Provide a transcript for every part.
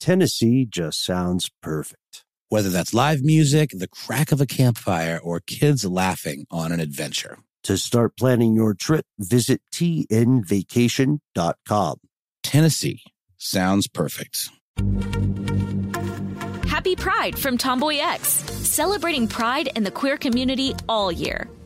Tennessee just sounds perfect. Whether that's live music, the crack of a campfire, or kids laughing on an adventure. To start planning your trip, visit tnvacation.com. Tennessee sounds perfect. Happy Pride from Tomboy X, celebrating pride in the queer community all year.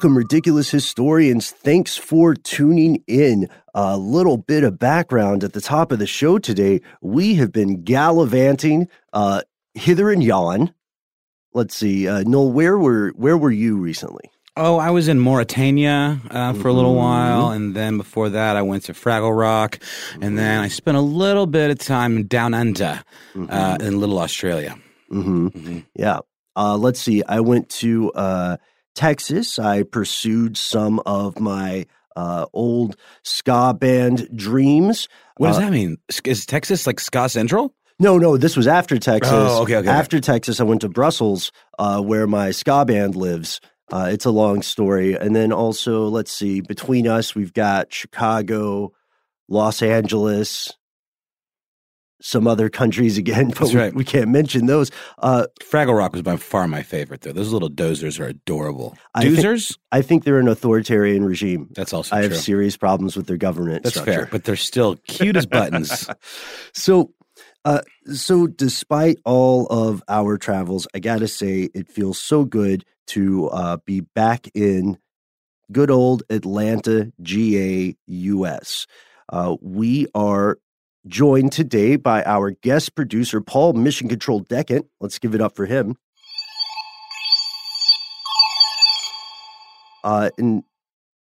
Welcome, ridiculous historians. Thanks for tuning in. A little bit of background at the top of the show today. We have been gallivanting uh, hither and yon. Let's see, uh, Noel, where were where were you recently? Oh, I was in Mauritania uh, for a little while, and then before that, I went to Fraggle Rock, and then I spent a little bit of time down under uh, in Little Australia. Mm-hmm. Yeah. Uh, let's see. I went to uh, Texas. I pursued some of my uh, old ska band dreams. What does Uh, that mean? Is Texas like Ska Central? No, no, this was after Texas. Oh, okay, okay. After Texas, I went to Brussels, uh, where my ska band lives. Uh, it's a long story. And then also, let's see, between us, we've got Chicago, Los Angeles, some other countries again, but That's we, right. we can't mention those. Uh, Fraggle Rock was by far my favorite, though. Those little Doozers are adorable. I think- I think they're an authoritarian regime. That's also true. I have serious problems with their government That's structure. fair, but they're still cute as buttons. So, uh, so despite all of our travels, I gotta say it feels so good to uh, be back in good old Atlanta, GA, US. Uh, we are joined today by our guest producer, Paul Mission Control Decant. Let's give it up for him. Uh, and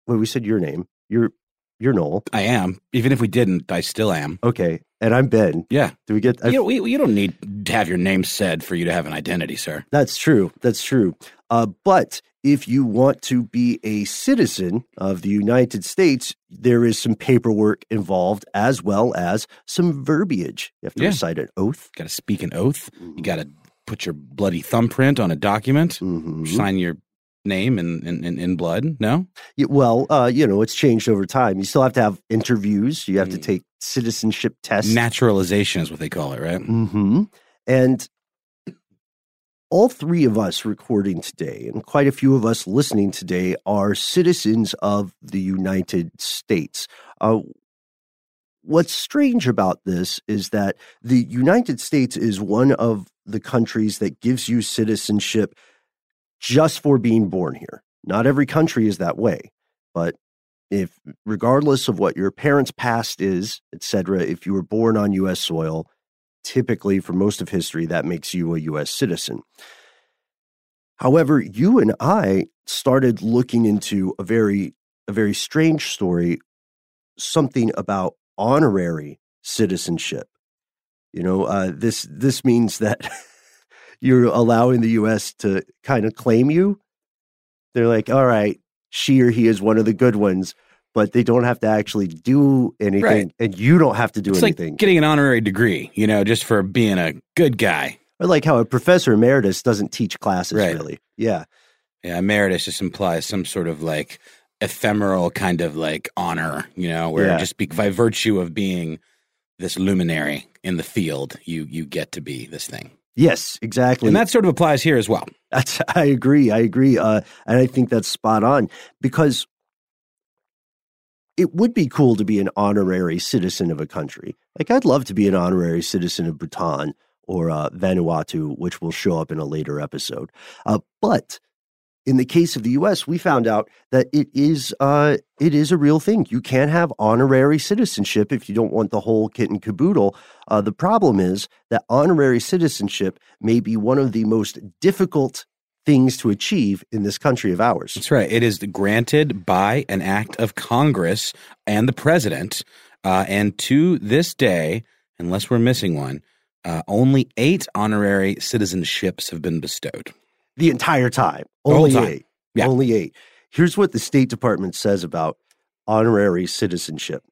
well, we said your name. You're you're Noel. I am. Even if we didn't, I still am. Okay, and I'm Ben. Yeah. Do we get? You, don't- we- you don't need to have your name said for you to have an identity, sir. That's true. That's true. Uh, but if you want to be a citizen of the United States, there is some paperwork involved as well as some verbiage. You have to Yeah. recite an oath. Got to speak an oath. You got to put your bloody thumbprint on a document. Mhm. Sign your name in, in, in, blood. No? Well, uh, you know, it's changed over time. You still have to have interviews. You have to Mm. take citizenship tests. Naturalization is what they call it, right? hmm And all three of us recording today, and quite a few of us listening today, are citizens of the United States. Uh, what's strange about this is that the United States is one of the countries that gives you citizenship just for being born here. Not every country is that way, but if regardless of what your parents' past is, etc., if you were born on US soil, typically for most of history that makes you a US citizen. However, you and I started looking into a very a very strange story, something about honorary citizenship. You know, uh, this this means that you're allowing the U.S. to kind of claim you. They're like, all right, she or he is one of the good ones, but they don't have to actually do anything, Right. and you don't have to do It's anything. like getting an honorary degree, you know, just for being a good guy. or like how a professor emeritus doesn't teach classes Right. really. Yeah. Yeah, emeritus just implies some sort of like ephemeral kind of like honor, you know, where Yeah. just be, by virtue of being this luminary in the field, you you get to be this thing. Yes, exactly. And that sort of applies here as well. That's I agree. I agree. Uh, and I think that's spot on because it would be cool to be an honorary citizen of a country. Like I'd love to be an honorary citizen of Bhutan or uh, Vanuatu, which will show up in a later episode. Uh, but in the case of the U.S., we found out that it is uh, it is a real thing. You can have honorary citizenship if you don't want the whole kit and caboodle. Uh, the problem is that honorary citizenship may be one of the most difficult things to achieve in this country of ours. That's right. It is granted by an act of Congress and the president. Uh, and to this day, unless we're missing one, uh, only eight honorary citizenships have been bestowed. The entire time, only time. eight. Yeah. Only eight. Here's what the State Department says about honorary citizenship.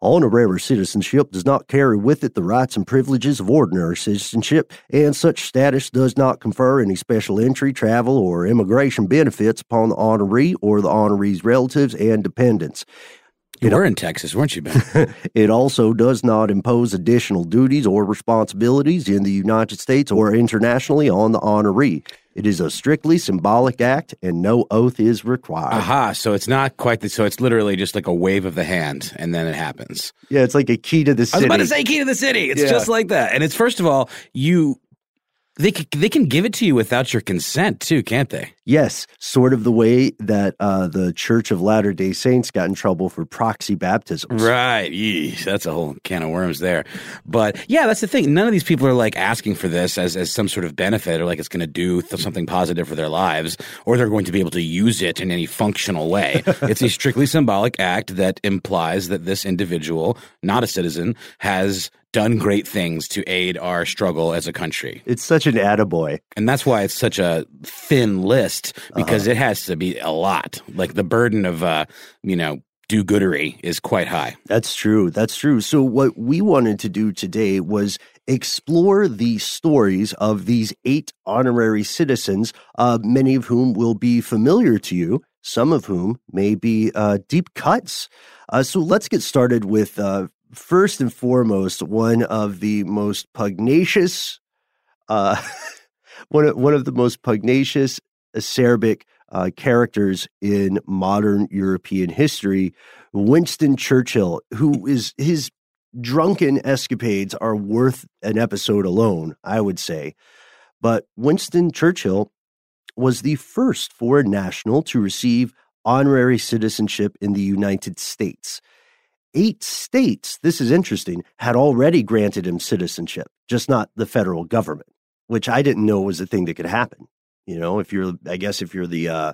Honorary citizenship does not carry with it the rights and privileges of ordinary citizenship, and such status does not confer any special entry, travel, or immigration benefits upon the honoree or the honoree's relatives and dependents. You were in Texas, weren't you, Ben? It also does not impose additional duties or responsibilities in the United States or internationally on the honoree. It is a strictly symbolic act and no oath is required. Aha. So it's not quite the, so it's literally just like a wave of the hand and then it happens. Yeah, it's like a key to the city. I was about to say key to the city. It's Yeah. just like that. And it's first of all, you they c- they can give it to you without your consent too, can't they? yes, sort of the way that uh, the Church of Latter day Saints got in trouble for proxy baptisms. Right. Yeesh, that's a whole can of worms there. But yeah, that's the thing. None of these people are like asking for this as, as some sort of benefit or like it's going to do th- something positive for their lives or they're going to be able to use it in any functional way. it's a strictly symbolic act that implies that this individual, not a citizen, has done great things to aid our struggle as a country. It's such an attaboy. And that's why it's such a thin list because it has to be a lot. Like the burden of, uh, you know, do goodery is quite high. That's true. That's true. So, what we wanted to do today was explore the stories of these eight honorary citizens, uh, many of whom will be familiar to you, some of whom may be uh, deep cuts. Uh, so, let's get started with uh, first and foremost one of the most pugnacious, uh, one, of, one of the most pugnacious, acerbic uh, characters in modern European history. Winston Churchill, who is his drunken escapades are worth an episode alone, I would say. But Winston Churchill was the first foreign national to receive honorary citizenship in the United States. Eight states, this is interesting, had already granted him citizenship, just not the federal government, which I didn't know was a thing that could happen. You know, if you're, I guess, if you're the uh,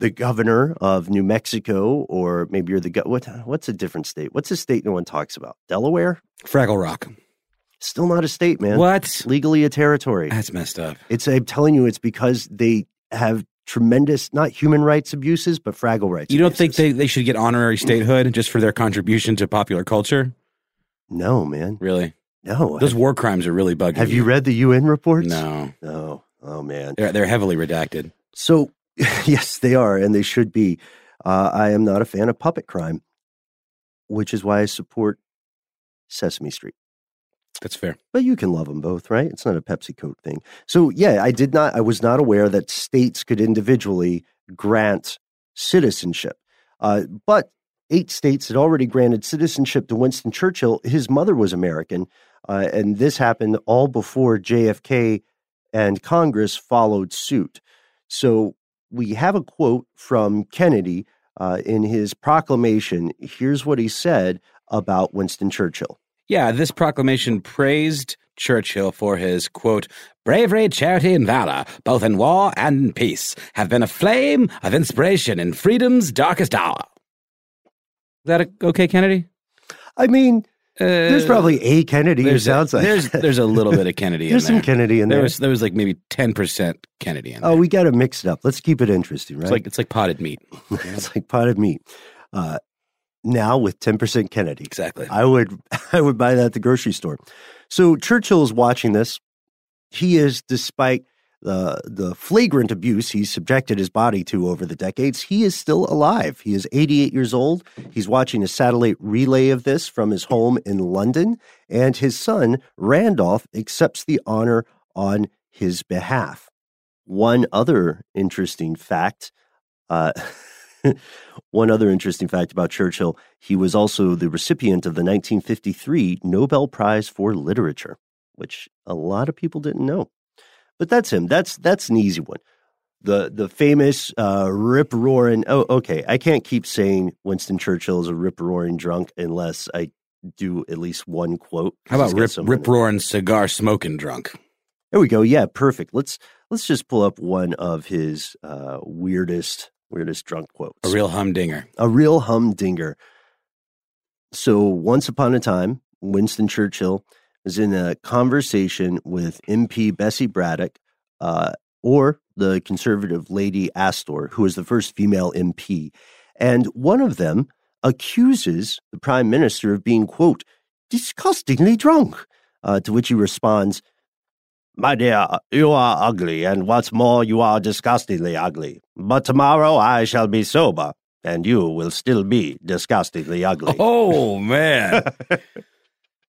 the governor of New Mexico, or maybe you're the go- what? What's a different state? What's a state no one talks about? Delaware? Fraggle Rock. Still not a state, man. What? Legally a territory. That's messed up. It's. I'm telling you, it's because they have tremendous, not human rights abuses, but fraggle rights. You don't think they, they should get honorary statehood just for their contribution to popular culture? No, man. Really? No. Those war crimes are really bugging have you read the UN reports? No. No. Oh man. They're, they're heavily redacted. So, yes, they are, and they should be. Uh, I am not a fan of puppet crime, which is why I support Sesame Street. That's fair. But you can love them both, right? It's not a Pepsi Coke thing. So, yeah, I did not, I was not aware that states could individually grant citizenship. Uh, but eight states had already granted citizenship to Winston Churchill. His mother was American, uh, and this happened all before JFK and Congress followed suit. So, we have a quote from Kennedy uh, in his proclamation. Here's what he said about Winston Churchill. Yeah, this proclamation praised Churchill for his, quote, bravery, charity, and valor, both in war and in peace, have been a flame of inspiration in freedom's darkest hour. Is that a, okay, Kennedy? I mean, Uh, there's probably a Kennedy. There's a, sounds like there's there's a little bit of Kennedy in there. There's some Kennedy in there there. was there was like maybe ten percent Kennedy in there. oh, we got to mix it up. Let's keep it interesting, right? It's like it's like potted meat. it's like potted meat. Uh, now with ten percent Kennedy, Exactly. I would I would buy that at the grocery store. So Churchill is watching this. He is, despite the the flagrant abuse he subjected his body to over the decades, he is still alive. He is 88 years old. He's watching a satellite relay of this from his home in London, and his son Randolph accepts the honor on his behalf. One other interesting fact. Uh, One other interesting fact about Churchill, he was also the recipient of the 1953 Nobel Prize for Literature, which a lot of people didn't know. But that's him. That's that's an easy one. The the famous uh, rip roaring. Oh, okay. I can't keep saying Winston Churchill is a rip roaring drunk unless I do at least one quote. How about rip rip roaring cigar smoking drunk? There we go. Yeah, perfect. Let's let's just pull up one of his uh, weirdest weirdest drunk quotes. A real humdinger. A real humdinger. So once upon a time, Winston Churchill was in a conversation with MP Bessie Braddock, uh, or the conservative Lady Astor, who was the first female MP. And one of them accuses the prime minister of being, quote, disgustingly drunk. Uh, to which he responds, My dear, you are ugly, and what's more, you are disgustingly ugly. But tomorrow I shall be sober, and you will still be disgustingly ugly. Oh, man.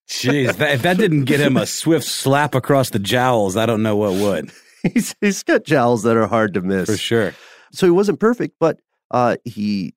Jeez, that, if that didn't get him a swift slap across the jowls, I don't know what would. he's, he's got jowls that are hard to miss. For sure. So he wasn't perfect, but uh, he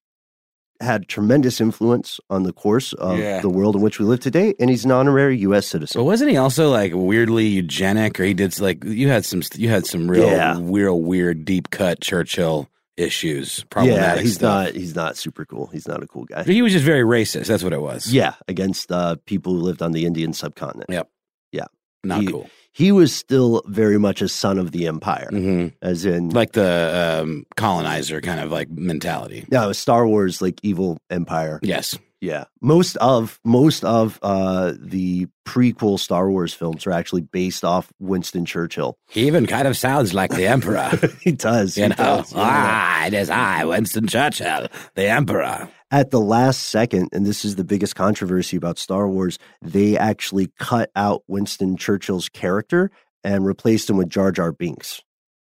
had tremendous influence on the course of yeah. the world in which we live today, and he's an honorary U.S. citizen. But wasn't he also like weirdly eugenic, or he did like you had some you had some real yeah. real weird deep cut Churchill issues. Yeah, he's stuff. not he's not super cool. He's not a cool guy. He was just very racist. That's what it was. Yeah, against uh, people who lived on the Indian subcontinent. Yep. Yeah, not he, cool he was still very much a son of the empire, mm-hmm. as in like the um, colonizer kind of like mentality. Yeah, Star Wars like evil empire. Yes. Yeah, most of most of uh, the prequel Star Wars films are actually based off Winston Churchill. He even kind of sounds like the Emperor. he does. You he know, does, ah, it is I, Winston Churchill, the Emperor. At the last second, and this is the biggest controversy about Star Wars, they actually cut out Winston Churchill's character and replaced him with Jar Jar Binks.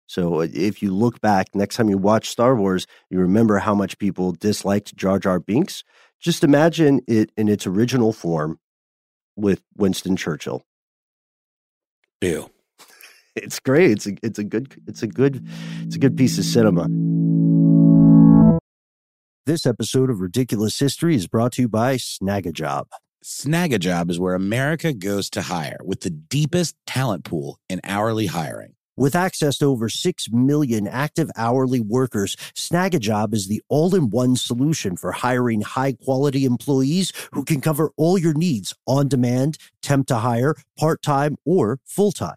So uh, if you look back next time you watch Star Wars, you remember how much people disliked Jar Jar Binks. Just imagine it in its original form with Winston Churchill. Ew. It's great. It's a it's a good it's a good it's a good piece of cinema. This episode of Ridiculous History is brought to you by Snagajob. Snagajob is where America goes to hire with the deepest talent pool in hourly hiring. With access to over 6 million active hourly workers, Snagajob is the all in one solution for hiring high quality employees who can cover all your needs on demand, temp to hire, part time, or full time.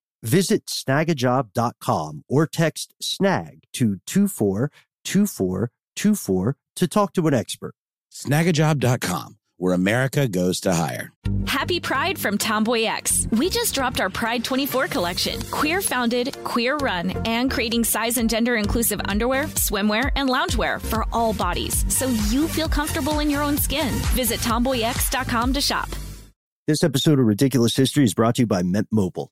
Visit snagajob.com or text snag to 242424 to talk to an expert. Snagajob.com where America goes to hire. Happy Pride from Tomboy X. We just dropped our Pride 24 collection. Queer founded, queer run, and creating size and gender inclusive underwear, swimwear, and loungewear for all bodies so you feel comfortable in your own skin. Visit tomboyx.com to shop. This episode of Ridiculous History is brought to you by Mint Mobile.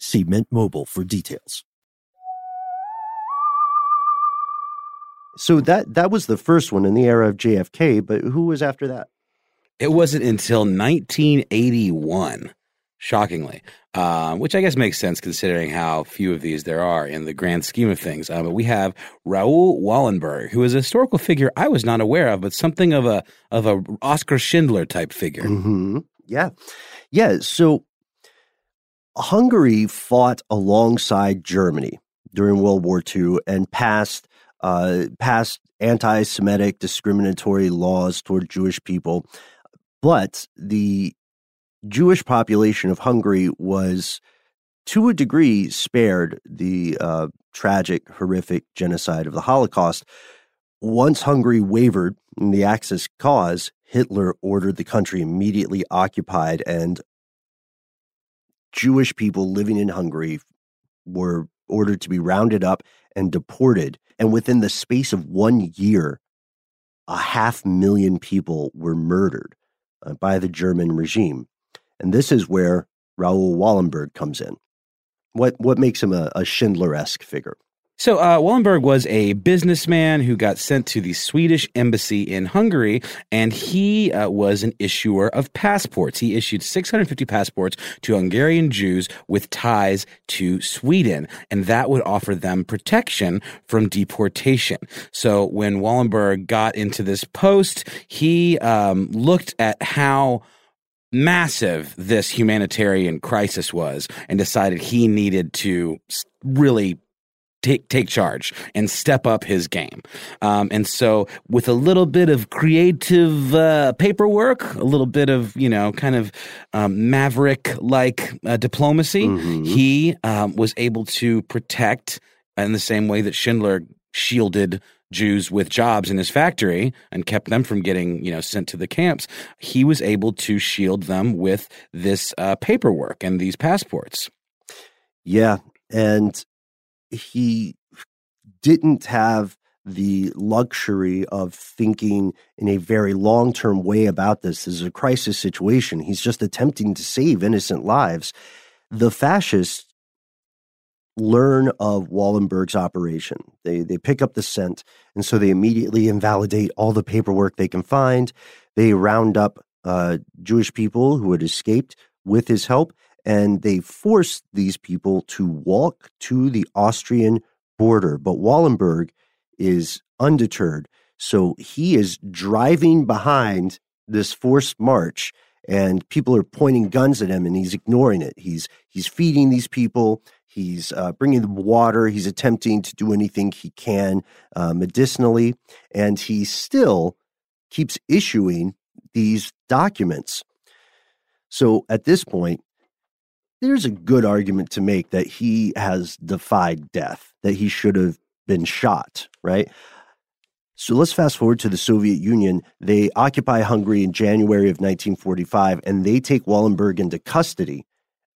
See Mint Mobile for details. So that that was the first one in the era of JFK, but who was after that? It wasn't until 1981, shockingly, uh, which I guess makes sense considering how few of these there are in the grand scheme of things. Uh, but we have Raoul Wallenberg, who is a historical figure I was not aware of, but something of a of a Oscar Schindler type figure. Mm-hmm. Yeah, yeah. So Hungary fought alongside Germany during World War II and passed uh, passed anti-Semitic discriminatory laws toward Jewish people. But the Jewish population of Hungary was, to a degree, spared the uh, tragic, horrific genocide of the Holocaust. Once Hungary wavered in the Axis cause, Hitler ordered the country immediately occupied, and Jewish people living in Hungary were ordered to be rounded up and deported. And within the space of one year, a half million people were murdered uh, by the German regime. And this is where Raoul Wallenberg comes in. What, what makes him a, a Schindler esque figure? So, uh, Wallenberg was a businessman who got sent to the Swedish embassy in Hungary, and he uh, was an issuer of passports. He issued 650 passports to Hungarian Jews with ties to Sweden, and that would offer them protection from deportation. So, when Wallenberg got into this post, he um, looked at how massive this humanitarian crisis was and decided he needed to really take take charge and step up his game. Um, and so, with a little bit of creative uh, paperwork, a little bit of you know, kind of um, maverick like uh, diplomacy, mm-hmm. he um, was able to protect in the same way that Schindler shielded. Jews with jobs in his factory and kept them from getting, you know, sent to the camps. He was able to shield them with this uh, paperwork and these passports. Yeah, and he didn't have the luxury of thinking in a very long term way about this. This is a crisis situation. He's just attempting to save innocent lives. The fascists learn of Wallenberg's operation. They they pick up the scent, and so they immediately invalidate all the paperwork they can find. They round up uh, Jewish people who had escaped with his help, and they forced these people to walk to the Austrian border. But Wallenberg is undeterred. So he is driving behind this forced march and people are pointing guns at him and he's ignoring it. He's he's feeding these people. He's uh, bringing them water. He's attempting to do anything he can uh, medicinally, and he still keeps issuing these documents. So at this point, there's a good argument to make that he has defied death, that he should have been shot, right? So let's fast forward to the Soviet Union. They occupy Hungary in January of 1945 and they take Wallenberg into custody.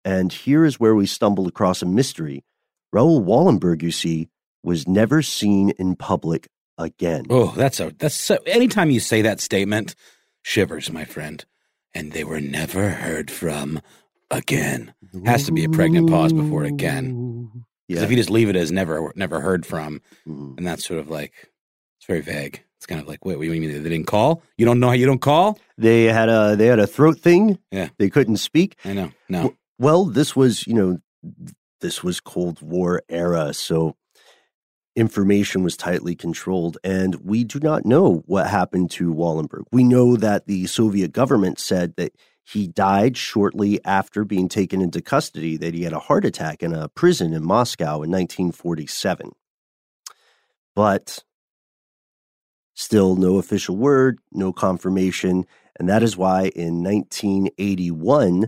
And here is where we stumble across a mystery. Raoul Wallenberg, you see, was never seen in public again. Oh, that's a that's so anytime you say that statement, shivers, my friend. And they were never heard from again. Has to be a pregnant pause before again. Because yeah. if you just leave it as never never heard from, mm. and that's sort of like it's very vague. It's kind of like, wait, what do you mean they didn't call? You don't know how you don't call? They had a they had a throat thing. Yeah, they couldn't speak. I know. No. Well, this was you know this was Cold War era, so information was tightly controlled, and we do not know what happened to Wallenberg. We know that the Soviet government said that he died shortly after being taken into custody, that he had a heart attack in a prison in Moscow in 1947. But still, no official word, no confirmation. And that is why in 1981,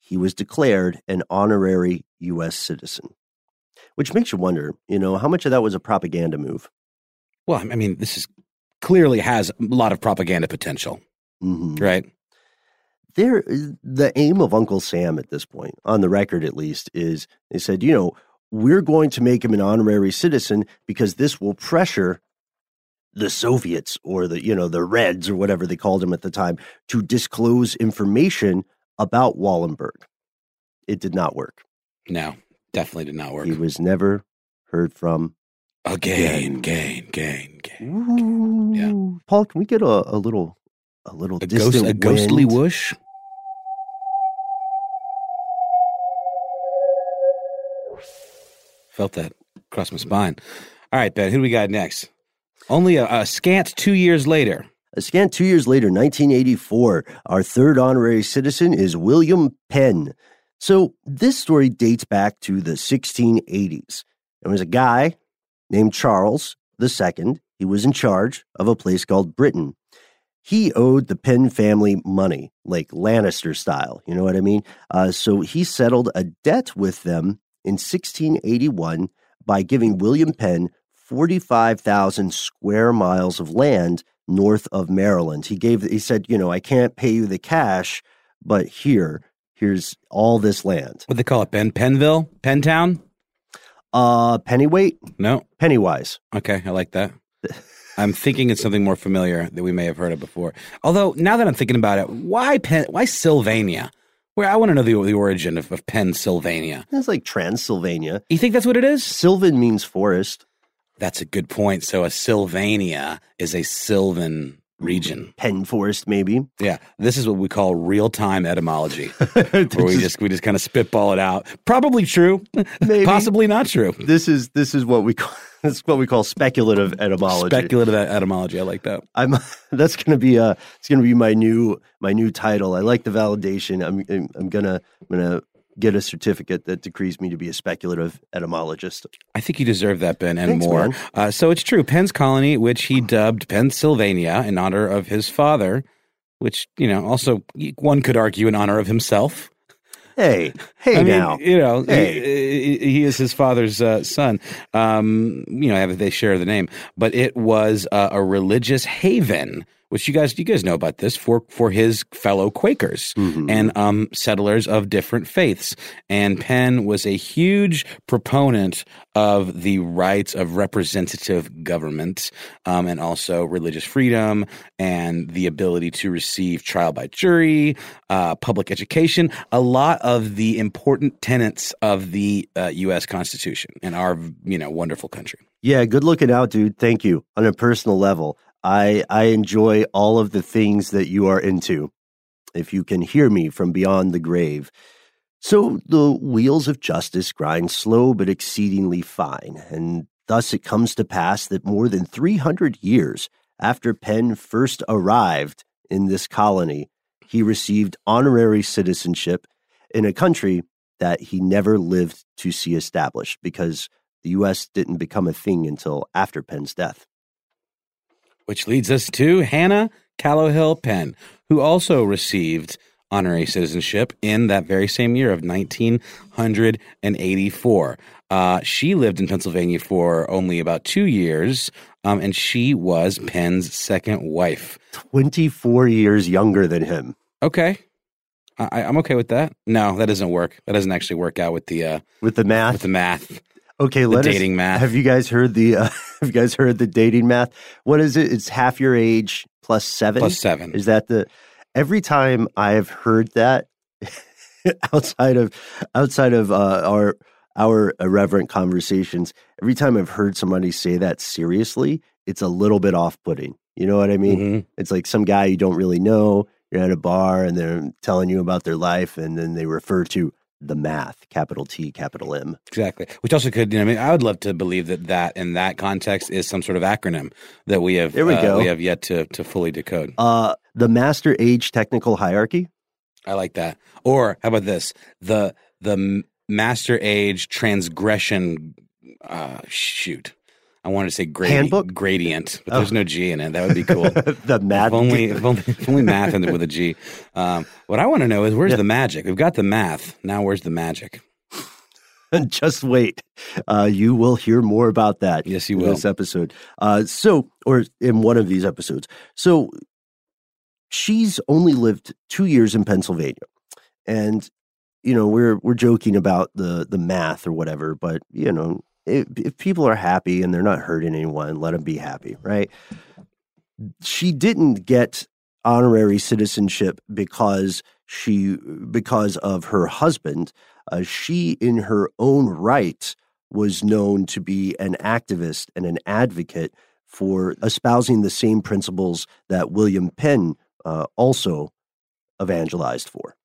he was declared an honorary U.S. citizen. Which makes you wonder, you know, how much of that was a propaganda move? Well, I mean, this is clearly has a lot of propaganda potential, mm-hmm. right? There the aim of Uncle Sam at this point, on the record at least, is they said, you know, we're going to make him an honorary citizen because this will pressure the Soviets or the you know the Reds or whatever they called him at the time to disclose information about Wallenberg. It did not work. No, definitely did not work. He was never heard from Again, gain, gain, gain. Yeah. Ooh. Paul, can we get a, a little a little A, ghost, distant a ghostly whoosh. Felt that across my spine. All right, Ben, who do we got next? Only a, a scant two years later. A scant two years later, 1984, our third honorary citizen is William Penn. So this story dates back to the 1680s. There was a guy named Charles II. He was in charge of a place called Britain. He owed the Penn family money, like Lannister style. You know what I mean? Uh, so he settled a debt with them in 1681 by giving William Penn 45,000 square miles of land north of Maryland. He gave he said, you know, I can't pay you the cash, but here, here's all this land. What they call it, Ben? Penville? Pentown? Uh pennyweight, No? pennywise. Okay, I like that. I'm thinking it's something more familiar that we may have heard of before. Although now that I'm thinking about it, why Penn? Why Sylvania? Where I want to know the, the origin of, of Pennsylvania. It's like Transylvania. You think that's what it is? Sylvan means forest. That's a good point. So a Sylvania is a Sylvan region. Penn forest, maybe. Yeah, this is what we call real time etymology, where we just we just kind of spitball it out. Probably true, Maybe. possibly not true. this is this is what we call this is what we call speculative etymology. Speculative etymology. I like that. I'm that's gonna be uh it's gonna be my new my new title. I like the validation. I'm I'm, I'm gonna I'm gonna get a certificate that decrees me to be a speculative etymologist. I think you deserve that, Ben, and Thanks, more. Uh, so it's true. Penn's colony, which he dubbed Pennsylvania in honor of his father, which you know also one could argue in honor of himself. Hey, hey I mean, now. you know, Hey. he, he is his father's uh, son. Um, you know, they share the name, but it was uh, a religious haven, which you guys, you guys know about this for for his fellow Quakers Mhm. and um, settlers of different faiths. And Penn was a huge proponent of the rights of representative government um, and also religious freedom and the ability to receive trial by jury, uh, public education, a lot of the important tenets of the uh, U.S. Constitution and our, you know, wonderful country. Yeah, good looking out, dude. Thank you. On a personal level, I I enjoy all of the things that you are into. If you can hear me from beyond the grave. So the wheels of justice grind slow but exceedingly fine, and thus it comes to pass that more than 300 years after Penn first arrived in this colony, he received honorary citizenship in a country that he never lived to see established because the U.S. didn't become a thing until after Penn's death. Which leads us to Hannah Callowhill Penn, who also received honorary citizenship in that very same year of 1984. Uh, she lived in Pennsylvania for only about two years, um, and she was Penn's second wife. 24 years younger than him. Okay. I, I'm okay with that. No, that doesn't work. That doesn't actually work out with the uh, With the math, with the math, okay, the let us- dating math. Have you guys heard the? Uh, have you guys heard the dating math? What is it? It's half your age plus seven. plus seven. Is that the? Every time I have heard that, outside of outside of uh, our our irreverent conversations, every time I've heard somebody say that seriously, it's a little bit off putting. You know what I mean? Mhm. It's like some guy you don't really know. You're at a bar and they're telling you about their life, and then they refer to the math, capital T, capital M. Exactly. Which also could, you know, I mean, I would love to believe that that in that context is some sort of acronym that we have There we uh, go. we have yet to to fully decode. Uh, the master age technical hierarchy. I like that. Or how about this? The the master age transgression uh shoot. I wanted to say gradi- Handbook? gradient, but Oh. there's no G in it. That would be cool. the math. if only, if only, if only math ended with a G. Um, what I want to know is where's Yeah. the magic? We've got the math. Now where's the magic? Just wait. Uh, you will hear more about that. Yes, you in will. this episode. Uh, so, or in one of these episodes. So, she's only lived two years in Pennsylvania, and you know we're we're joking about the the math or whatever, but you know if, if people are happy and they're not hurting anyone, let them be happy, right? She didn't get honorary citizenship because she because of her husband. Uh, she, in her own right, was known to be an activist and an advocate for espousing the same principles that William Penn uh, also evangelized for.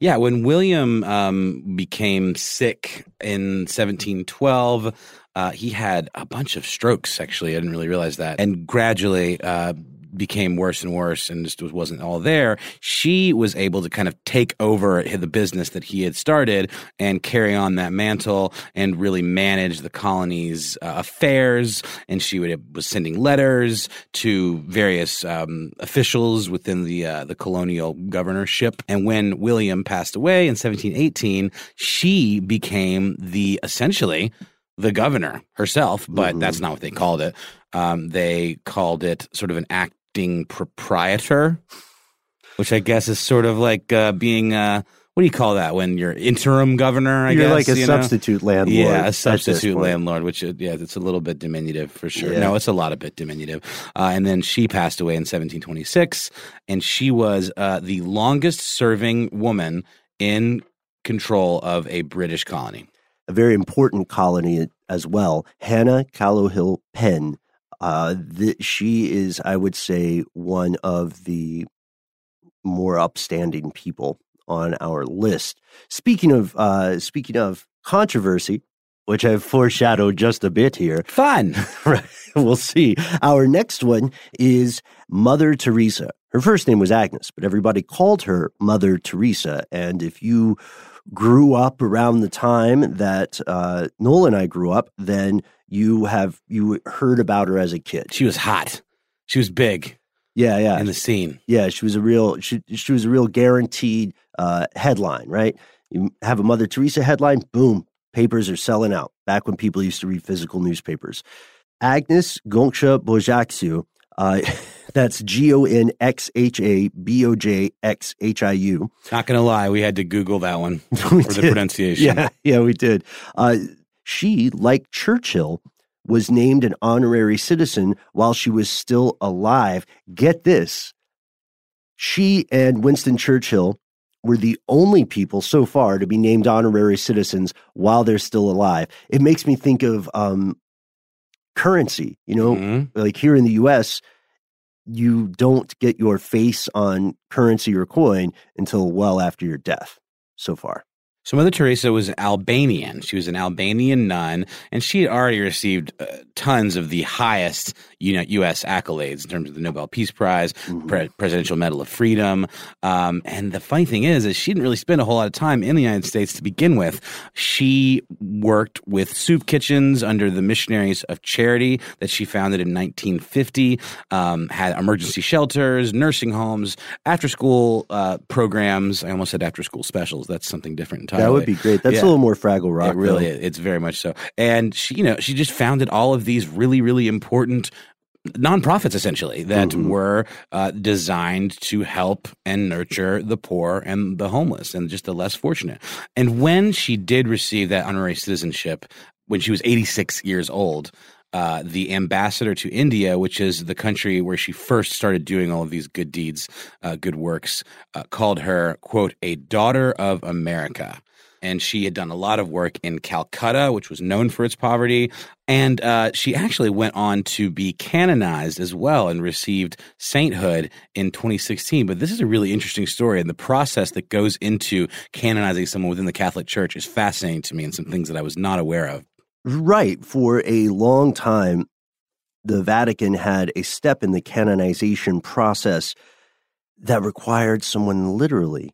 Yeah, when William um, became sick in 1712, uh, he had a bunch of strokes. Actually, I didn't really realize that, and gradually uh, became worse and worse and just wasn't all there, she was able to kind of take over the business that he had started and carry on that mantle and really manage the colony's uh, affairs. And she would, was sending letters to various um, officials within the uh, the colonial governorship. And when William passed away in 1718, she became the essentially the governor herself, but mm-hmm. that's not what they called it. Um, they called it sort of an act acting proprietor, which I guess is sort of like uh, being uh, what do you call that when you're interim governor? I you're guess, like a you substitute know? landlord. Yeah, a substitute landlord, which uh, yeah, it's a little bit diminutive for sure. Yeah. No, it's a lot of bit diminutive. Uh, and then she passed away in 1726, and she was uh, the longest serving woman in control of a British colony. A very important colony as well. Hannah Callowhill Penn uh, the, she is, I would say, one of the more upstanding people on our list. Speaking of uh, speaking of controversy, which I've foreshadowed just a bit here. Fun. right. We'll see. Our next one is Mother Teresa. Her first name was Agnes, but everybody called her Mother Teresa. And if you grew up around the time that uh, Noel and I grew up, then you have you heard about her as a kid. She was hot. She was big. Yeah, yeah. In the scene. Yeah, she was a real she she was a real guaranteed uh, headline, right? You have a Mother Teresa headline, boom, papers are selling out. Back when people used to read physical newspapers. Agnes Gonxha Bojaxhiu, uh, that's G O N X H A B O J X H I U. Not gonna lie, we had to Google that one for the pronunciation. Yeah, yeah, we did. Uh, she, like Churchill, was named an honorary citizen while she was still alive. Get this. She and Winston Churchill were the only people so far to be named honorary citizens while they're still alive. It makes me think of um, currency. You know, mm-hmm. like here in the US, you don't get your face on currency or coin until well after your death so far. So Mother Teresa was Albanian. She was an Albanian nun, and she had already received uh, tons of the highest you know, U.S. accolades in terms of the Nobel Peace Prize, mm-hmm. Pre- Presidential Medal of Freedom. Um, and the funny thing is, is she didn't really spend a whole lot of time in the United States to begin with. She worked with soup kitchens under the Missionaries of Charity that she founded in 1950. Um, had emergency shelters, nursing homes, after school uh, programs. I almost said after school specials. That's something different entirely. That would be great. That's yeah. a little more Fraggle Rock. It really, though. it's very much so. And she, you know, she just founded all of these really, really important nonprofits essentially that mm-hmm. were uh, designed to help and nurture the poor and the homeless and just the less fortunate. And when she did receive that honorary citizenship, when she was 86 years old, uh, the ambassador to India, which is the country where she first started doing all of these good deeds, uh, good works, uh, called her, quote, a daughter of America and she had done a lot of work in Calcutta, which was known for its poverty. And uh, she actually went on to be canonized as well and received sainthood in 2016. But this is a really interesting story, and the process that goes into canonizing someone within the Catholic Church is fascinating to me and some things that I was not aware of. Right. For a long time, the Vatican had a step in the canonization process that required someone literally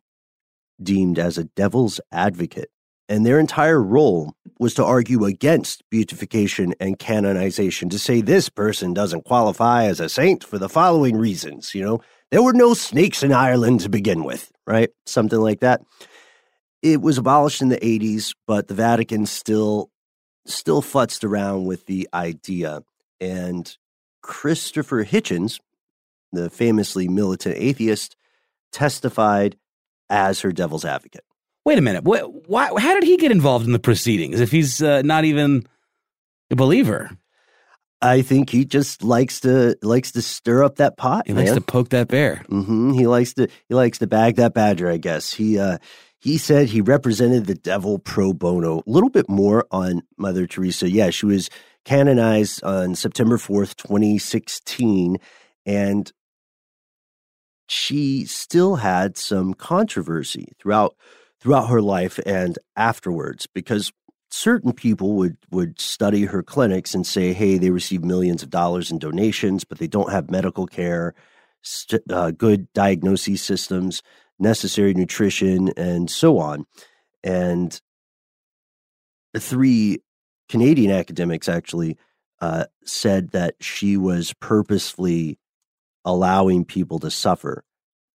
deemed as a devil's advocate, and their entire role was to argue against beatification and canonization, to say this person doesn't qualify as a saint for the following reasons. You know, there were no snakes in Ireland to begin with, right? Something like that. It was abolished in the 80s, but the Vatican still still futzed around with the idea. And Christopher Hitchens, the famously militant atheist, testified as her devil's advocate. Wait a minute. What, why, how did he get involved in the proceedings if he's uh, not even A believer. I think he just likes to likes to stir up that pot. He man. likes to poke that bear. hmm He likes to he likes to bag that badger. I guess he uh, he said he represented the devil pro bono. A little bit more on Mother Teresa. Yeah, she was canonized on September fourth, twenty sixteen, and she still had some controversy throughout throughout her life and afterwards because certain people would would study her clinics and say hey they receive millions of dollars in donations but they don't have medical care st- uh, good diagnosis systems necessary nutrition and so on. And three canadian academics actually uh, said that she was purposefully allowing people to suffer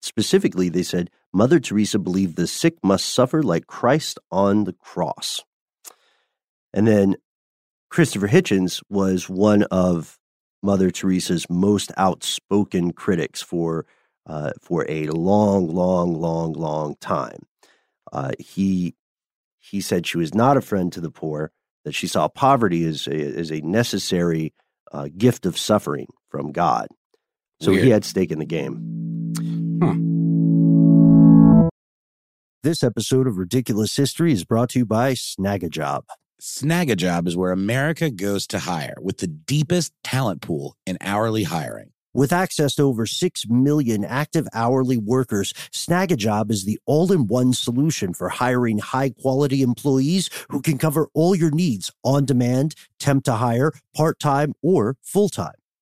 specifically they said mother teresa believed the sick must suffer like christ on the cross and then Christopher Hitchens was one of Mother Teresa's most outspoken critics for uh, for a long, long, long, long time. Uh, he he said she was not a friend to the poor; that she saw poverty as a, as a necessary uh, gift of suffering from God. So Weird. he had stake in the game. This episode of Ridiculous History is brought to you by Snagajob. Snagajob is where America goes to hire with the deepest talent pool in hourly hiring. With access to over 6 million active hourly workers, Snagajob is the all in one solution for hiring high quality employees who can cover all your needs on demand, temp to hire, part time, or full time.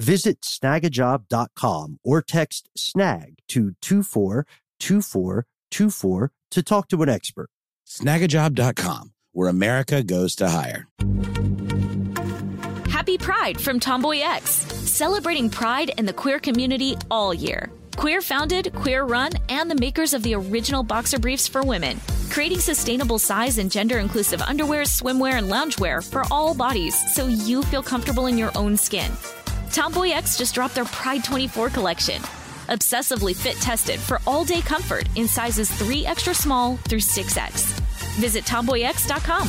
Visit snagajob.com or text snag to 242424 to talk to an expert. Snagajob.com, where America goes to hire. Happy Pride from Tomboy X, celebrating pride and the queer community all year. Queer founded, queer run, and the makers of the original boxer briefs for women, creating sustainable size and gender inclusive underwear, swimwear, and loungewear for all bodies so you feel comfortable in your own skin. Tomboy X just dropped their Pride 24 collection. Obsessively fit tested for all day comfort in sizes 3 extra small through 6X. Visit tomboyx.com.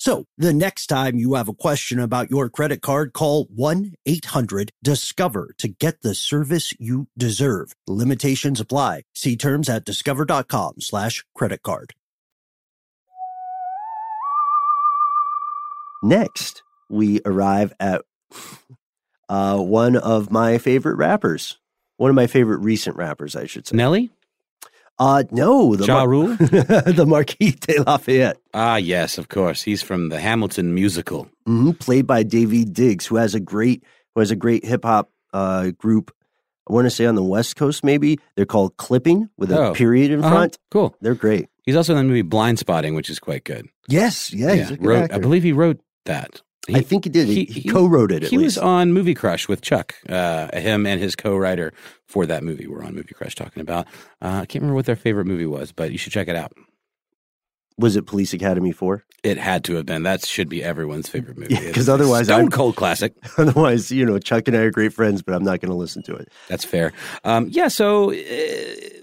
So the next time you have a question about your credit card, call 1 800 Discover to get the service you deserve. Limitations apply. See terms at discover.com slash credit card. Next, we arrive at uh, one of my favorite rappers. One of my favorite recent rappers, I should say. Nelly? Uh, no, the, Ja Mar- the Marquis de Lafayette. Ah, yes, of course. He's from the Hamilton musical. hmm played by David Diggs, who has a great who has a great hip hop uh, group. I want to say on the West Coast, maybe they're called Clipping with a Oh. period in Uh-huh. front. Cool. They're great. He's also in the movie Blindspotting, which is quite good. Yes, yeah, good wrote, I believe he wrote that. He, I think he did. He, he- co-wrote it. At he was on Movie Crush with Chuck. Uh, him and his co-writer for that movie were on Movie Crush talking about. Uh, I can't remember what their favorite movie was, but you should check it out. Was it Police Academy Four? It had to have been. That should be everyone's favorite movie. Yeah, 'cause It's a otherwise Stone I'm- Cold classic. Otherwise, you know, Chuck and I are great friends, but I'm not going to listen to it. That's fair. Um, yeah, so uh,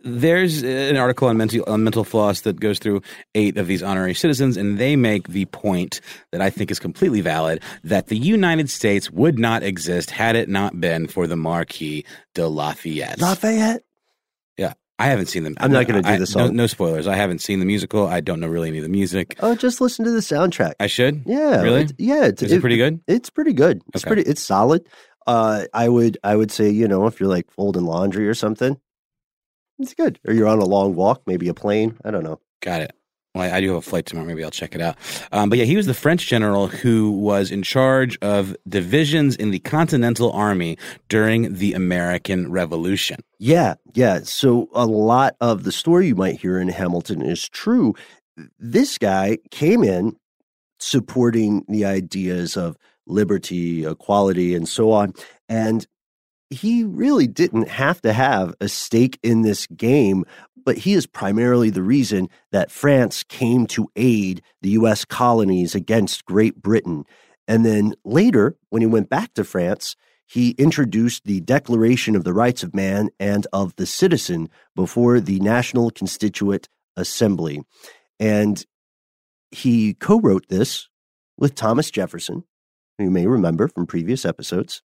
there's an article on mental, on mental floss that goes through eight of these honorary citizens, and they make the point that I think is completely valid that the United States would not exist had it not been for the Marquis de Lafayette. Lafayette. I haven't seen them. I'm not gonna do I- the No, song. no spoilers. I haven't seen the musical. I don't know really any of the music. Oh, just listen to the soundtrack. I should. Yeah, Really? it- yeah, it's Is it pretty good? It's pretty good. It's Okay. pretty. It's solid. Uh, I would I would say you know if you're like folding laundry or something, it's good. Or you're on a long walk, maybe a plane. I don't know. Got it. Well, I do have a flight tomorrow. Maybe I'll check it out. Um, but yeah, he was the French general who was in charge of divisions in the Continental Army during the American Revolution. Yeah, yeah. So a lot of the story you might hear in Hamilton is true. This guy came in supporting the ideas of liberty, equality, and so on. And he really didn't have to have a stake in this game, but he is primarily the reason that France came to aid the US colonies against Great Britain. And then later, when he went back to France, he introduced the Declaration of the Rights of Man and of the Citizen before the National Constituent Assembly. And he co wrote this with Thomas Jefferson, who you may remember from previous episodes,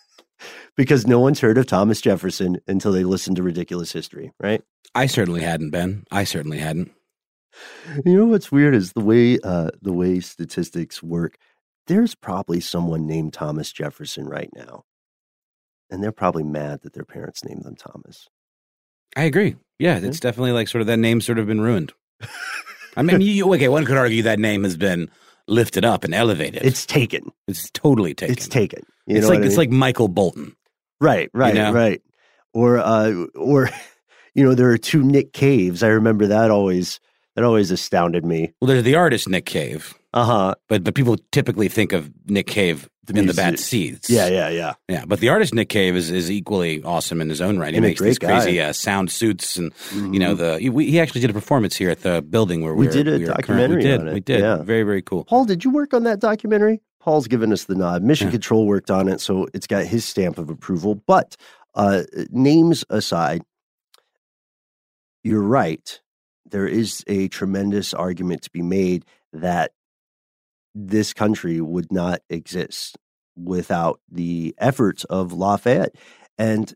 because no one's heard of Thomas Jefferson until they listen to Ridiculous History, right? I certainly hadn't been. I certainly hadn't. You know what's weird is the way uh, the way statistics work. There's probably someone named Thomas Jefferson right now, and they're probably mad that their parents named them Thomas. I agree. Yeah, it's definitely like sort of that name's sort of been ruined. I mean, you, okay, one could argue that name has been lifted up and elevated. It's taken. It's totally taken. It's taken. You it's know like I it's mean? like Michael Bolton. right, right, know? right. Or uh, or you know, there are two Nick Caves. I remember that always that always astounded me. Well, there's the artist Nick Cave, Uh huh. but but people typically think of Nick Cave The in the bad music- seeds. Yeah, yeah, yeah. yeah. But the artist Nick Cave is, is equally awesome in his own right. He And makes these crazy uh, sound suits, and Mhm. you know the he, we, he actually did a performance here at the building where We we're, did a we documentary We did. on it, We did. yeah. Very very cool. Paul, did you work on that documentary? Paul's given us the nod. Mission Yeah. Control worked on it, so it's got his stamp of approval. But uh, names aside, you're right. There is a tremendous argument to be made that this country would not exist without the efforts of Lafayette. And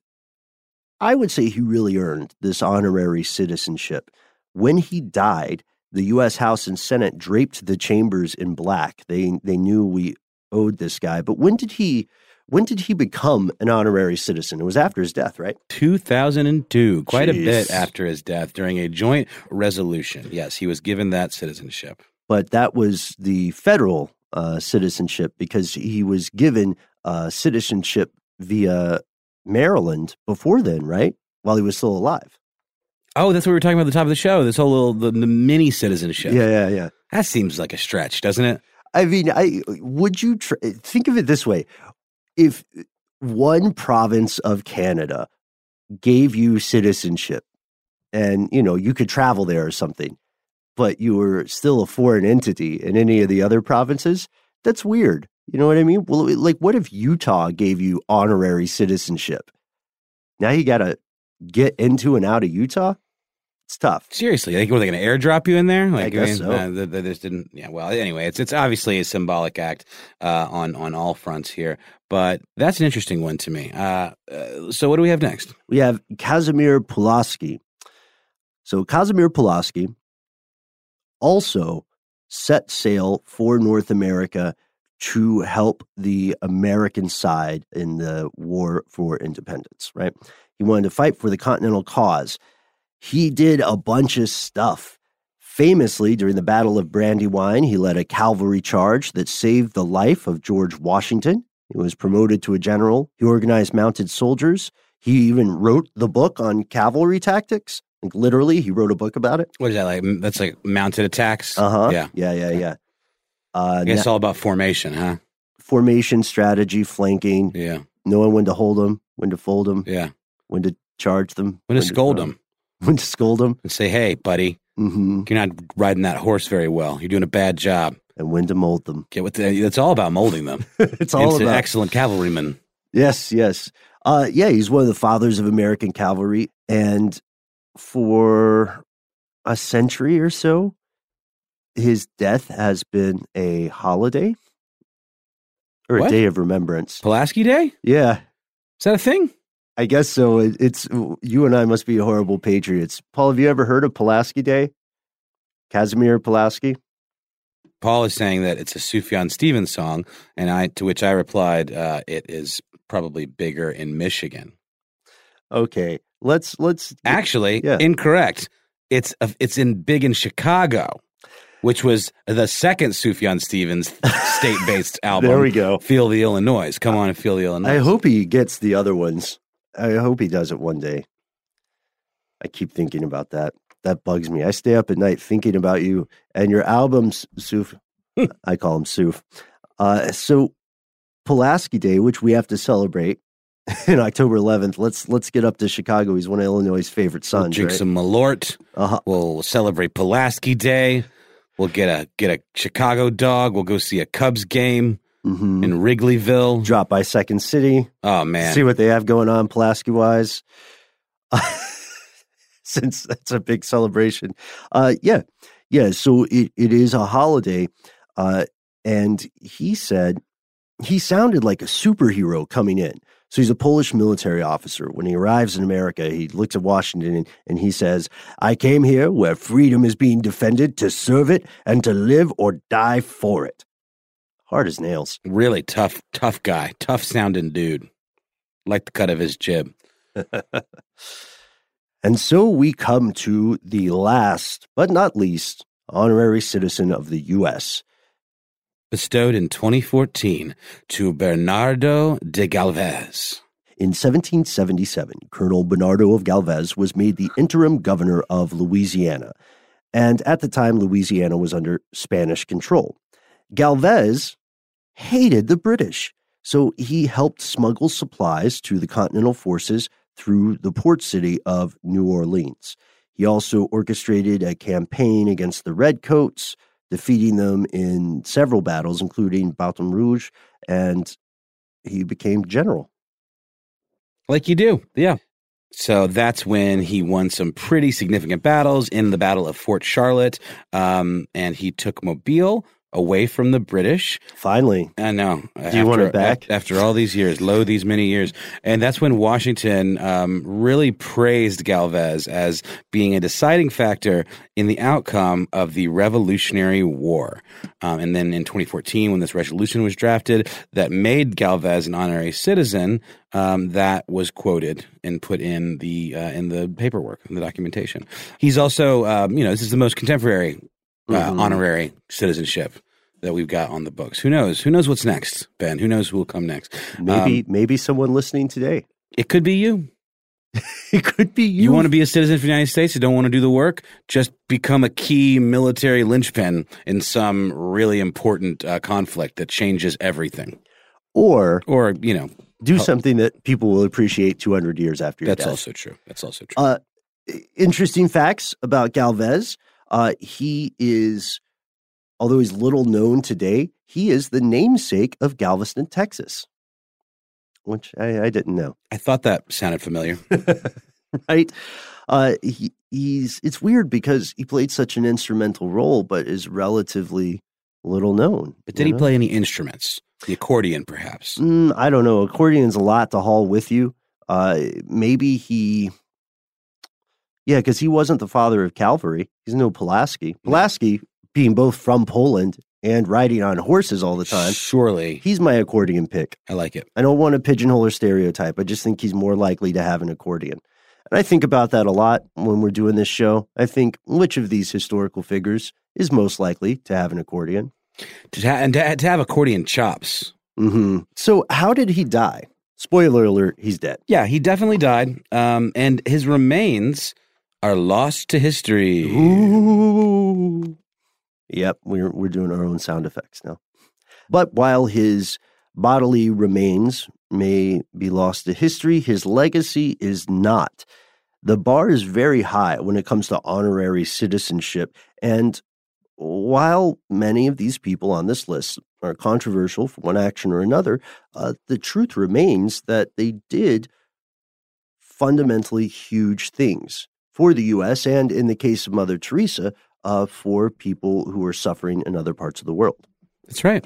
I would say he really earned this honorary citizenship. When he died, the U.S. House and Senate draped the chambers in black. They they knew we owed this guy. But when did he when did he become an honorary citizen? It was after his death, right? 2002, quite a bit after his death, during a joint resolution. Yes, he was given that citizenship. But that was the federal uh, citizenship because he was given uh, citizenship via Maryland before then, right? While he was still alive. Oh, that's what we were talking about at the top of the show. This whole little the, the mini citizenship. Yeah, yeah, yeah. That seems like a stretch, doesn't it? I mean, I would you tr- think of it this way: if one province of Canada gave you citizenship, and you know you could travel there or something, but you were still a foreign entity in any of the other provinces, that's weird. You know what I mean? Well, like, what if Utah gave you honorary citizenship? Now you got to get into and out of Utah. It's tough. Seriously, like were they going to airdrop you in there? Like, guess so. uh, they, they just didn't. Yeah. Well, anyway, it's it's obviously a symbolic act uh, on on all fronts here, but that's an interesting one to me. Uh, uh, so, what do we have next? we have Casimir Pulaski. So Casimir Pulaski also set sail for North America to help the American side in the war for independence, right? He wanted to fight for the continental cause. He did a bunch of stuff. Famously, during the Battle of Brandywine, he led a cavalry charge that saved the life of George Washington. He was promoted to a general. He organized mounted soldiers. He even wrote the book on cavalry tactics. Like literally, he wrote a book about it. What is that like? That's like mounted attacks. Uh huh. Yeah. Yeah. Yeah. Yeah. Uh, I guess na- it's all about formation, huh? formation, strategy, flanking, Yeah. knowing when to hold them, when to fold them, Yeah. when to charge them, When to scold them when to scold them, and say, "Hey, buddy, hmm you're not riding that horse very well. You're doing a bad job. and when to mold them. Get with the." It's all about molding them it's all into about excellent cavalrymen. Yes, yes. Uh, yeah, he's one of the fathers of American cavalry. And for a century or so, his death has been a holiday or What? a day of remembrance. Pulaski Day Yeah, is that a thing? I guess so. It's you and I must be horrible patriots. Paul, have you ever heard of Pulaski Day? Casimir Pulaski? Paul is saying that it's a Sufjan Stevens song, and I to which I replied, uh, "It is probably bigger in Michigan." Okay, let's let's Actually, Yeah. incorrect. it's a, it's in big in Chicago, which was the second Sufjan Stevens state-based album. There we go. Feel the Illinois. Come on and feel the Illinois. I hope he gets the other ones. I hope he does it one day. I keep thinking about that. That bugs me. I stay up at night thinking about you and your albums, Suf. I call him Suf. Uh, so Pulaski Day, which we have to celebrate in October 11th. Let's let's get up to Chicago. He's one of Illinois' favorite We'll sons. drink right? some Malort. uh-huh. We'll celebrate Pulaski Day. We'll get a get a Chicago dog. We'll go see a Cubs game hmm in Wrigleyville. Drop by Second City. Oh man, see what they have going on Pulaski wise. Since that's a big celebration. Uh yeah. Yeah, so it, it is a holiday. Uh and he said he sounded like a superhero coming in. So he's a Polish military officer. When he arrives in America, he looks at Washington and, and he says, I came here where freedom is being defended to serve it and to live or die for it. Hard as nails. really tough, tough guy, tough sounding dude. Like the cut of his jib. And so we come to the last, but not least, honorary citizen of the U.S. Bestowed in 2014 to Bernardo de Galvez. In 1777, Colonel Bernardo of Galvez was made the interim governor of Louisiana. And at the time, Louisiana was under Spanish control. Galvez hated the British, so he helped smuggle supplies to the Continental forces through the port city of New Orleans. He also orchestrated a campaign against the Redcoats, defeating them in several battles, including Baton Rouge, and he became general. Like you do, yeah. So that's when he won some pretty significant battles in the Battle of Fort Charlotte, um, and he took Mobile away from the British. Finally, I know. Do you want it back? After all these years, lo, these many years. And that's when Washington um, really praised Galvez as being a deciding factor in the outcome of the Revolutionary War. Um, and then in 2014, when this resolution was drafted that made Galvez an honorary citizen, um, that was quoted and put in the uh, in the paperwork, in the documentation. He's also, um, you know, this is the most contemporary uh, Mhm. honorary citizenship that we've got on the books. Who knows? Who knows what's next, Ben? Who knows who will come next? maybe Um, maybe someone listening today. It could be you. It could be you. You want to be a citizen of the United States? You don't want to do the work? Just become a key military linchpin in some really important uh, conflict that changes everything. or Or, you know, do Oh. something that people will appreciate 200 years after your that's death. also true. That's also true. Uh, interesting facts about Galvez. Uh, he is, although he's little known today, he is the namesake of Galveston, Texas, which I, I didn't know. I thought that sounded familiar. right? Uh, he, he's it's weird because he played such an instrumental role, but is relatively little known. But did he know? play any instruments? The accordion, perhaps. Mm, I don't know. Accordion's a lot to haul with you. Uh, maybe he, yeah, because he wasn't the father of Calvary. He's no Pulaski. Pulaski, being both from Poland and riding on horses all the time, Surely. he's my accordion pick. I like it. I don't want to pigeonhole or stereotype. I just think he's more likely to have an accordion. And I think about that a lot when we're doing this show. I think which of these historical figures is most likely to have an accordion? To ha- and to, to have accordion chops. hmm So, how did he die? Spoiler alert, he's dead. Yeah, he definitely died. Um, and his remains are lost to history. Ooh. Yep, we're we're doing our own sound effects now. But while his bodily remains may be lost to history, his legacy is not. The bar is very high when it comes to honorary citizenship. And while many of these people on this list are controversial for one action or another, uh, the truth remains that they did fundamentally huge things for the U.S. and, in the case of Mother Teresa, uh, for people who are suffering in other parts of the world. That's right.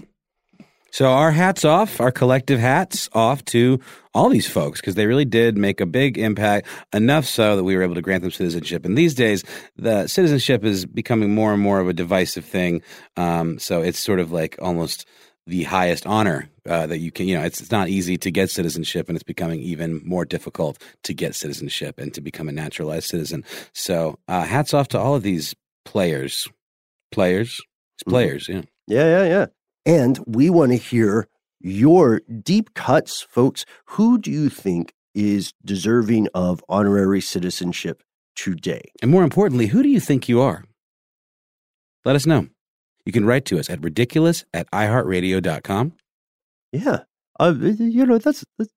So our hats off, our collective hats off to all these folks because they really did make a big impact, enough so that we were able to grant them citizenship. And these days, the citizenship is becoming more and more of a divisive thing. Um, so it's sort of like almost the highest honor uh, that you can. You know, it's, it's not easy to get citizenship, and it's becoming even more difficult to get citizenship and to become a naturalized citizen. So, uh, hats off to all of these players, players, Mhm. players. Yeah. Yeah, yeah, yeah. And we want to hear your deep cuts, folks. Who do you think is deserving of honorary citizenship today? And more importantly, who do you think you are? Let us know. You can write to us at ridiculous at iheartradio.com. Yeah. Uh, you know, that's, that's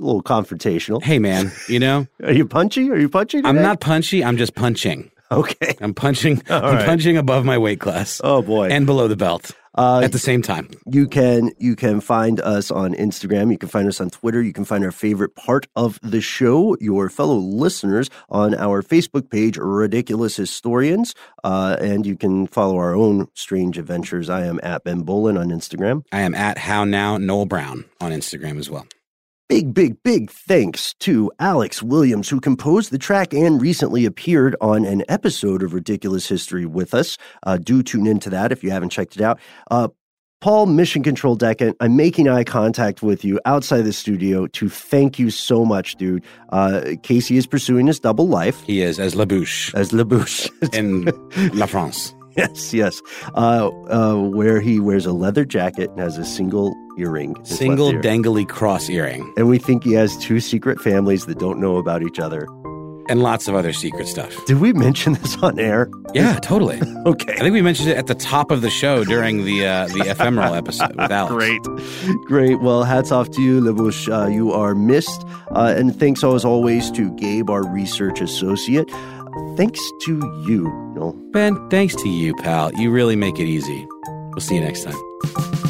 a little confrontational. Hey, man, you know, Are you punchy? Are you punchy? I'm not punchy. I'm just punching. Okay. I'm punching. All I'm right. punching above my weight class Oh boy. and below the belt uh, at the same time. you can you can find us on Instagram. You can find us on Twitter. You can find our favorite part of the show, your fellow listeners, on our Facebook page, Ridiculous Historians. Uh, and you can follow our own strange adventures. I am at Ben Bowlin on Instagram. I am at How Now Noel Brown on Instagram as well. Big, big, big thanks to Alex Williams, who composed the track and recently appeared on an episode of Ridiculous History with us. Uh, do tune into that if you haven't checked it out. Uh, Paul, Mission Control Decant, I'm making eye contact with you outside the studio to thank you so much, dude. Uh, Casey is pursuing his double life He is as Labouche as LaBouche. in La France. yes, yes. Uh, uh, where he wears a leather jacket and has a single earring. in his left Single ear. dangly cross earring And we think he has two secret families that don't know about each other. and lots of other secret stuff. Did we mention this on air? Yeah, totally. Okay. I think we mentioned it at the top of the show during the uh, the ephemeral episode with Alex. Great. Great. Well, hats off to you, Lebush. Uh, you are missed. Uh, and thanks, as always, to Gabe, our research associate. Thanks to you, Noel. Ben, thanks to you, pal. You really make it easy. We'll see you next time.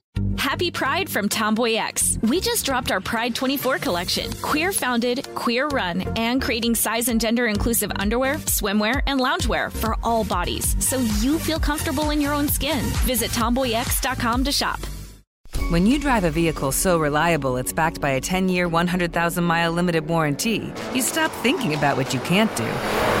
Happy Pride from Tomboy X. We just dropped our Pride 24 collection. Queer founded, queer run, and creating size and gender inclusive underwear, swimwear, and loungewear for all bodies so you feel comfortable in your own skin. Visit tomboyx.com to shop. When you drive a vehicle so reliable it's backed by a 10 year, 100,000 mile limited warranty, you stop thinking about what you can't do